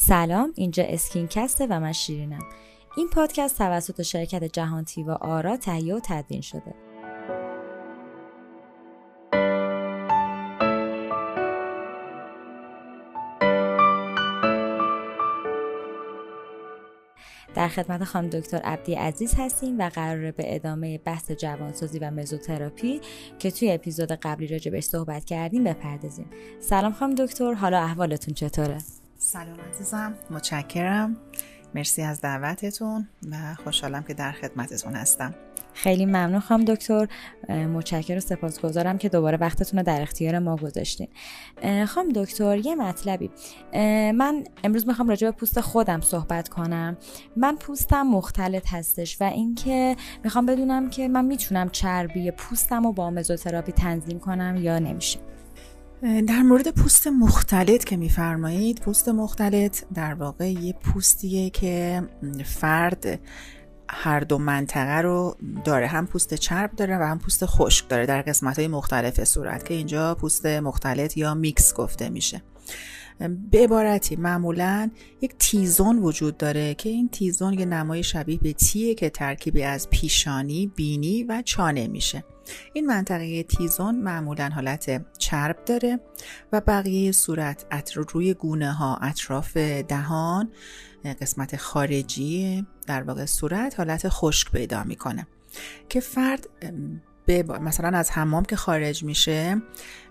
سلام اینجا اسکینکسته و من شیرینم. این پادکست توسط شرکت جهان تیوا آرا تهیه و تدوین شده. در خدمت خانم دکتر عبدی عزیز هستیم و قراره به ادامه بحث جوانسازی و مزوتراپی که توی اپیزود قبلی راجبش صحبت کردیم بپردازیم. سلام خانم دکتر حالا احوالتون چطوره؟ سلام عزیزم. متشکرم. مرسی از دعوتتون و خوشحالم که در خدمتتون هستم. خیلی ممنون خواهم دکتر. متشکر و سپاسگزارم که دوباره وقتتون رو در اختیار ما گذاشتین. خواهم دکتر یه مطلبی. من امروز می‌خوام راجع به پوست خودم صحبت کنم. من پوستم مختلط هستش و اینکه می‌خوام بدونم که من می‌تونم چربی پوستم رو با مزوتراپی تنظیم کنم یا نمیشه. در مورد پوست مختلط که میفرمایید پوست مختلط در واقع یه پوستیه که فرد هر دو منطقه رو داره. هم پوست چرب داره و هم پوست خشک داره در قسمت های مختلف صورت که اینجا پوست مختلط یا میکس گفته میشه. به عبارتی معمولا یک تیزون وجود داره که این تیزون یه نمای شبیه به تیه که ترکیبی از پیشانی، بینی و چانه میشه. این منطقه تیزون معمولا حالت چرب داره و بقیه صورت روی گونه ها اطراف دهان قسمت خارجی در واقع صورت حالت خشک پیدا می‌کنه که فرد مثلا از حمام که خارج میشه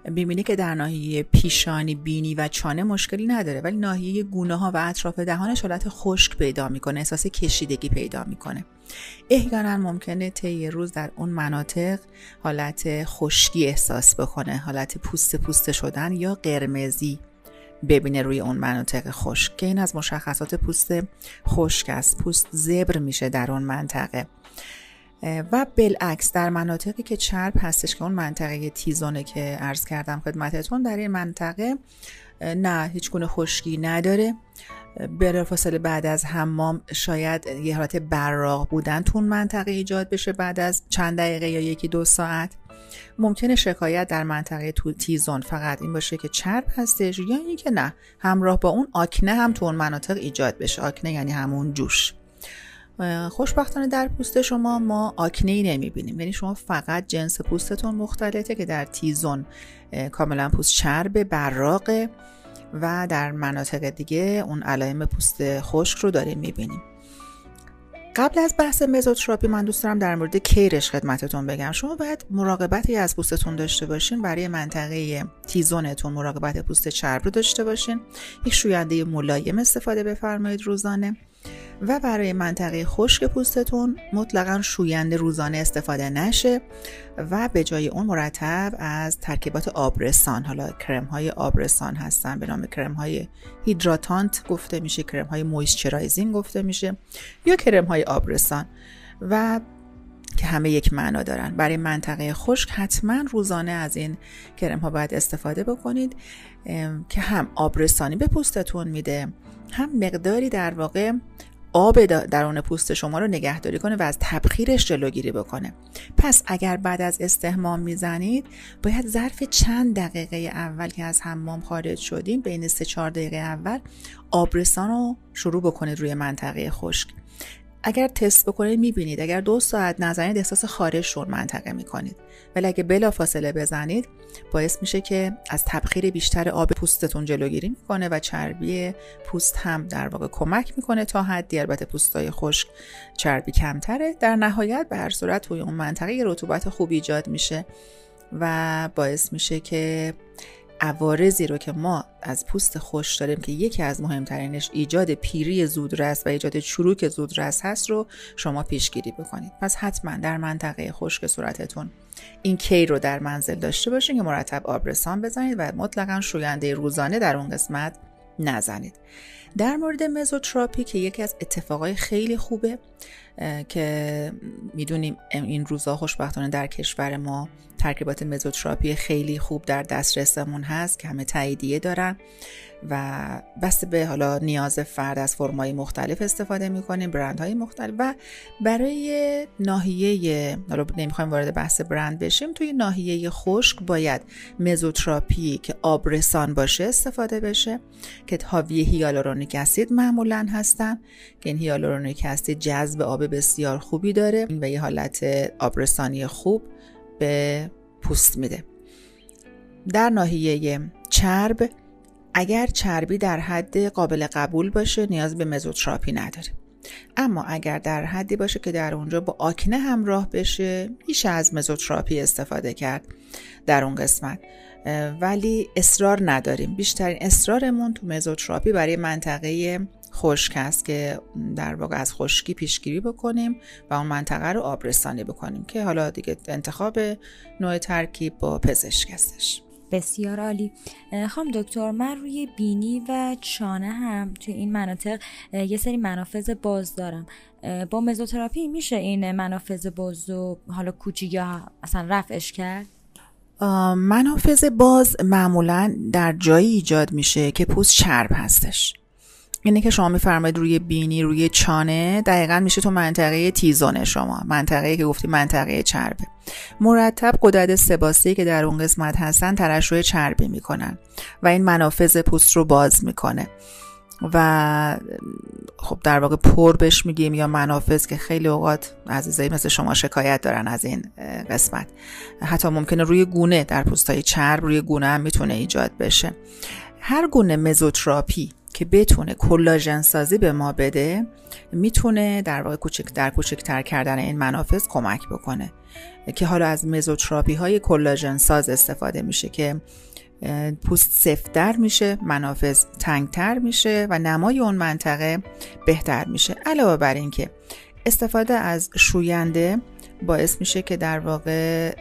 ببینی که در ناحیه پیشانی بینی و چانه مشکلی نداره ولی ناحیه گونه ها و اطراف دهانش حالت خشک پیدا می‌کنه احساس کشیدگی پیدا می‌کنه. احیانا ممکنه طی روز در اون مناطق حالت خشکی احساس بکنه حالت پوست پوست شدن یا قرمزی. ببینه روی اون مناطق خشک. که این از مشخصات پوست خشک است. پوست زبر میشه در اون منطقه. و بالعکس در مناطقی که چرب هستش که اون منطقه تیزونه که عرض کردم خدمتتون در این منطقه نه هیچ گونه خشکی نداره. فاصله بعد از حمام شاید یه حالت براق بودن تو اون منطقه ایجاد بشه بعد از چند دقیقه یا یکی دو ساعت. ممکنه شکایت در منطقه تیزون فقط این باشه که چرب هستش یا اینکه نه همراه با اون آکنه هم تو اون مناطق ایجاد بشه. آکنه یعنی همون جوش. خوشبختانه در پوست شما ما آکنه ای نمی بینیم یعنی شما فقط جنس پوستتون مختلطه که در تیزون کاملا پوست چرب براقه و در مناطق دیگه اون علائم پوست خشک رو داریم می‌بینیم. قبل از بحث مزوتراپی من دوست دارم در مورد کیرش خدمتتون بگم. شما باید مراقبتی از پوستتون داشته باشین برای منطقه تیزونتون مراقبت پوست چرب رو داشته باشین. یک شوینده ملایم استفاده بفرمایید روزانه. و برای منطقه خشک پوستتون مطلقا شوینده روزانه استفاده نشه و به جای اون مرتب از ترکیبات آبرسان حالا کرم های آبرسان هستن به نام کرم های hydratant گفته میشه کرم های moisturizing گفته میشه یا کرم های آبرسان و که همه یک معنا دارن. برای منطقه خشک حتما روزانه از این کرم ها باید استفاده بکنید که هم آبرسانی به پوستتون میده هم مقداری در واقع آب درون پوست شما رو نگهداری کنه و از تبخیرش جلوگیری بکنه. پس اگر بعد از استحمام می‌زنید باید ظرف چند دقیقه اول که از حمام خارج شدیم بین 3 4 دقیقه اول آبرسان رو شروع بکنید روی منطقه خشک. اگر تست بکنید می‌بینید. اگر دو ساعت نزنید احساس خارش شور منطقه می‌کنید. ولی اگه بلا فاصله بزنید باعث میشه که از تبخیر بیشتر آب پوستتون جلوگیری می‌کنه و چربی پوست هم در واقع کمک می‌کنه تا حدی. البته پوستای خشک چربی کمتره. در نهایت به هر صورت توی اون منطقه رطوبت خوب ایجاد میشه و باعث میشه که عوارضی رو که ما از پوست خوش داریم که یکی از مهمترینش ایجاد پیری زودرس و ایجاد چروک زودرس هست رو شما پیشگیری بکنید. پس حتما در منطقه خشک صورتتون این کی رو در منزل داشته باشین که مرتب آبرسان بزنید و مطلقا شوینده روزانه در اون قسمت نزنید. در مورد مزوتراپی که یکی از اتفاقای خیلی خوبه که می‌دونیم این روزها خوشبختانه در کشور ما ترکیبات مزوتراپی خیلی خوب در دسترسمون هست که همه تاییدیه دارن و بسته به حالا نیاز فرد از فرمای مختلف استفاده می‌کنیم برند های مختلف و برای ناحیه حالا نمی‌خوایم وارد بحث برند بشیم توی ناحیه خشک باید مزوتراپی که آبرسان باشه استفاده بشه که حاوی هیالورونیک اسید معمولا هستن که این هیالورونیک اسید جذب آب بسیار خوبی داره و یه حالت آبرسانی خوب به پوست میده. در ناحیه چرب اگر چربی در حد قابل قبول باشه نیاز به مزوتراپی نداره. اما اگر در حدی باشه که در اونجا با آکنه همراه بشه میشه از مزوتراپی استفاده کرد در اون قسمت. ولی اصرار نداریم. بیشترین اصرارمون تو مزوتراپی برای منطقه خشک است که در واقع از خشکی پیشگیری بکنیم و اون منطقه رو آبرسانی بکنیم که حالا دیگه انتخاب نوع ترکیب با پزشک هستش. بسیار عالی. خام دکتر من روی بینی و چانه هم توی این مناطق یه سری منافذ باز دارم. با مزوتراپی میشه این منافذ باز رو حالا کوچیک یا اصلا رفعش کرد؟ منافذ باز معمولا در جایی ایجاد میشه که پوست چرب هستش. اینه که شما میفرمایید روی بینی روی چانه دقیقا میشه تو منطقه تیزونه شما منطقه که گفتی منطقه چربه. مرتب قدرت سباسی که در اون قسمت هستن ترشح چربی می‌کنن و این منافذ پوست رو باز می‌کنه. و خب در واقع پر بش میگیم یا منافذ که خیلی اوقات عزیزایی مثل شما شکایت دارن از این قسمت. حتی ممکنه روی گونه در پوستای چرب روی گونه هم می‌تونه ایجاد بشه. هر گونه مزوتراپی که بتونه کلاژن سازی به ما بده می‌تونه در واقع کوچک در کوچکتر کردن این منافذ کمک بکنه. که حالا از مزوتراپی های کلاژن ساز استفاده میشه که پوست سفتر میشه منافذ تنگتر میشه و نمای اون منطقه بهتر میشه. علاوه بر اینکه استفاده از شوینده باعث میشه که در واقع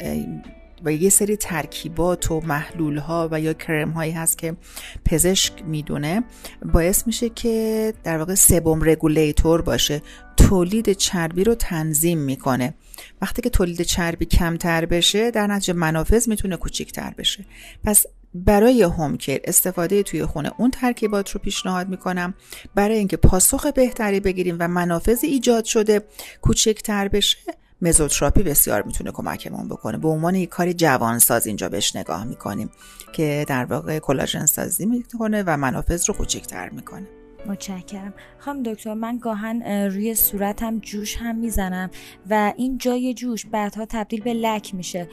و یه سری ترکیبات و محلول ها و یا کرم هایی هست که پزشک می‌دونه باعث میشه که در واقع سبوم رگولیتور باشه. تولید چربی رو تنظیم می‌کنه. وقتی که تولید چربی کمتر بشه در نتیجه منافذ می‌تونه کوچیکتر بشه. پس برای هومکر استفاده توی خونه اون ترکیبات رو پیشنهاد می‌کنم. برای اینکه پاسخ بهتری بگیریم و منافذ ایجاد شده کوچکتر بشه مزوتراپی بسیار می‌تونه کمکمون بکنه. به عنوان یک کاری جوانساز اینجا بهش نگاه می‌کنیم که در واقع کلاژن سازی می‌کنه و منافذ رو کوچکتر می‌کنه. متشکرم. خانم دکتر من گاهن روی صورتم جوش هم می‌زنم و این جای جوش بعدها تبدیل به لک میشه.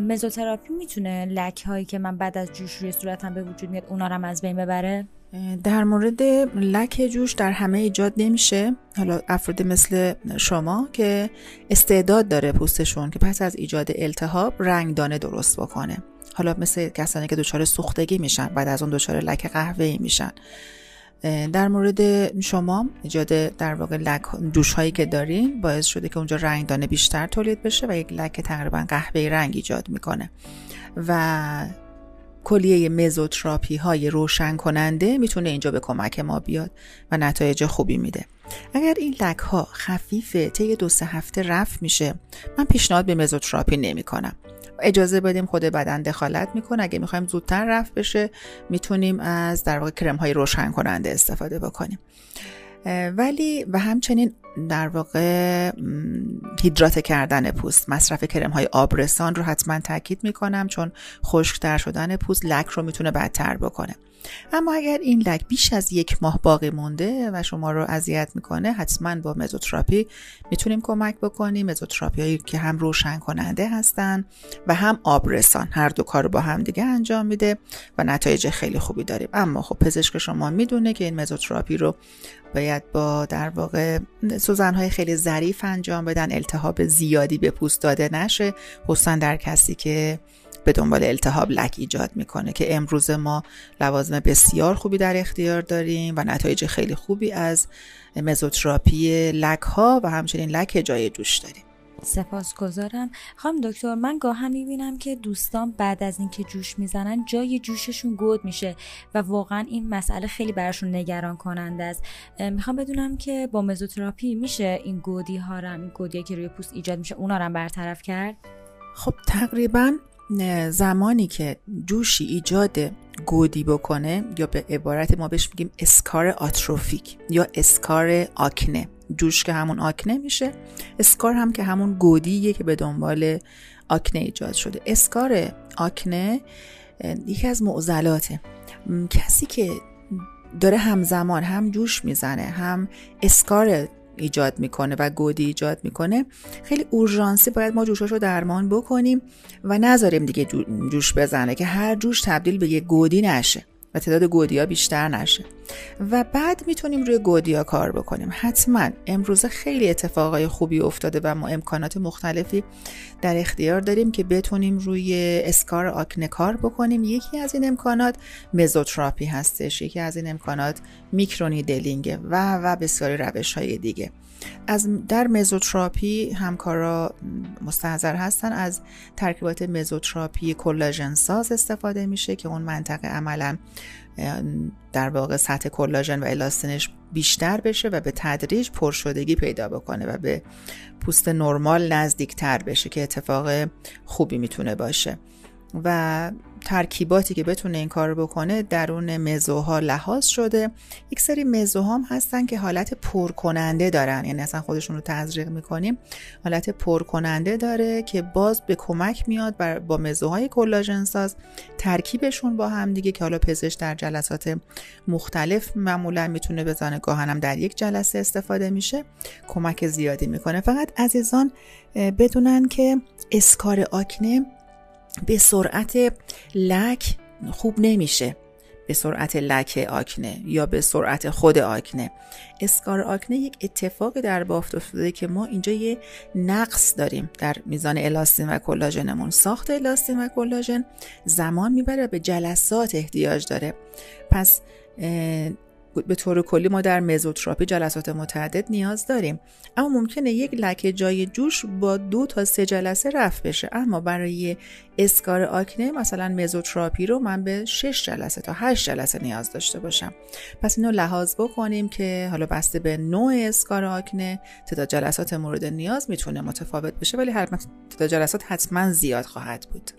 مزوتراپی می‌تونه لک هایی که من بعد از جوش روی صورتم به وجود میاد اونا رو از بین ببره؟ در مورد لک جوش در همه ایجاد نمیشه. حالا افراد مثل شما که استعداد داره پوستشون که پس از ایجاد التهاب رنگدانه درست بکنه. حالا مثل کسانی که دچار سوختگی میشن بعد از اون دچار لک قهوه‌ای میشن. در مورد شما ایجاد در واقع لک جوش هایی که دارین باعث شده که اونجا رنگدانه بیشتر تولید بشه و یک لک تقریبا قهوه‌ای رنگ ایجاد می‌کنه. و کلیه مزوتراپی های روشن کننده می‌تونه اینجا به کمک ما بیاد و نتایج خوبی میده. اگر این لک ها خفیفه طی دو سه هفته رفت میشه من پیشنهاد به مزوتراپی نمی کنم اجازه بدیم خود بدن دخالت می‌کنه. اگه می‌خوایم زودتر رفت بشه می‌تونیم از در واقع کرم های روشن کننده استفاده بکنیم. ولی و همچنین در واقع هیدرات کردن پوست. مصرف کرم های آبرسان رو حتما تاکید می‌کنم چون خشکتر شدن پوست لک رو می‌تونه بدتر بکنه. اما اگر این لک بیش از یک ماه باقی مونده و شما رو اذیت می‌کنه حتما با مزوتراپی می‌تونیم کمک بکنیم. مزوتراپی هایی که هم روشن کننده هستن و هم آبرسان. هر دو کار با هم دیگه انجام میده و نتایج خیلی خوبی داریم اما خب پزشک شما می‌دونه که این مزوتراپی رو باید با در واقع سوزن های خیلی ظریف انجام بدن. التهاب زیادی به پوست داده نشه. خصوصا در کسی که به دنبال التهاب لک ایجاد می‌کنه که امروز ما لوازم بسیار خوبی در اختیار داریم و نتایج خیلی خوبی از مزوتراپی لک ها و همچنین لک جای جوش داریم. سپاسگزارم. خانم دکتر من گاهم می‌بینم که دوستان بعد از اینکه جوش می‌زنن جای جوششون گود میشه و واقعا این مسئله خیلی براشون نگران کننده است می‌خوام بدونم که با مزوتراپی میشه این گودی ها رو این گودی که روی پوست ایجاد میشه اونا رو برطرف کرد؟ خب تقریبا زمانی که جوشی ایجاد گودی بکنه یا به عبارت ما بهش میگیم اسکار آتروفیک یا اسکار آکنه. جوش که همون آکنه میشه اسکار هم که همون گودیه که به دنبال آکنه ایجاد شده. اسکار آکنه یکی از معضلاته. کسی که داره همزمان هم جوش می‌زنه هم اسکار ایجاد می‌کنه و گودی ایجاد می‌کنه خیلی اورژانسی باید ما جوشاشو درمان بکنیم و نذاریم دیگه جوش بزنه که هر جوش تبدیل به یه گودی نشه. و تعداد گودیا بیشتر نشه. و بعد می‌تونیم روی گودیا کار بکنیم. حتما امروزه خیلی اتفاقای خوبی افتاده و ما امکانات مختلفی در اختیار داریم که بتونیم روی اسکار آکنه کار بکنیم. یکی از این امکانات مزوتراپی هستش. یکی از این امکانات میکرونی دلینگه و و بسیاری روش های دیگه. از در مزوتراپی همکارا مستحضر هستن. از ترکیبات مزوتراپی کلاژن ساز استفاده میشه که اون منطقه عملا در واقع سطح کلاژن و الاستینش بیشتر بشه و به تدریج پرشدگی پیدا بکنه و به پوست نرمال نزدیکتر بشه که اتفاق خوبی می‌تونه باشه. و ترکیباتی که بتونه این کار بکنه درون مزوها لحاظ شده. یک سری مزوها هم هستن که حالت پرکننده دارن. یعنی اصلا خودشون رو تزریق می‌کنیم. حالت پرکننده داره که باز به کمک میاد بر با مزوهای کلاژن ساز. ترکیبشون با هم دیگه که حالا پزشک در جلسات مختلف معمولا می‌تونه بزنه گاهنم در یک جلسه استفاده میشه. کمک زیادی می‌کنه. فقط عزیزان بدونن که اسکار آکنه به سرعت لک خوب نمیشه. به سرعت لک آکنه یا به سرعت خود آکنه. اسکار آکنه یک اتفاق در بافت افتاده که ما اینجا یه نقص داریم در میزان الاستین و کلاژنمون. ساخت الاستین و کلاژن زمان می‌بره به جلسات احتیاج داره. پس به طور کلی ما در مزوتراپی جلسات متعدد نیاز داریم. اما ممکنه یک لکه جای جوش با دو تا سه جلسه رفت بشه. اما برای اسکار آکنه مثلا مزوتراپی رو من به 6 جلسه تا 8 جلسه نیاز داشته باشم. پس اینو لحاظ بکنیم که حالا بسته به نوع اسکار آکنه تعداد جلسات مورد نیاز می‌تونه متفاوت بشه ولی هر تعداد جلسات حتما زیاد خواهد بود.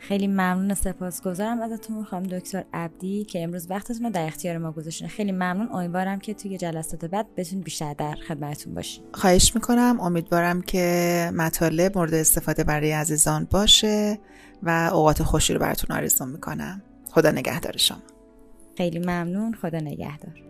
خیلی ممنون سپاسگزارم ازتون. می‌خوام دکتر عبدی که امروز وقتتون رو در اختیار ما گذاشتین. خیلی ممنون. امیدوارم که توی جلسات بعد بتونید بیشتر در خدمتتون باشین. خواهش می‌کنم. امیدوارم که مطالب مورد استفاده برای عزیزان باشه و اوقات خوشی رو براتون آرزو می‌کنم. خدا نگهدار شما. خیلی ممنون. خدا نگهدار.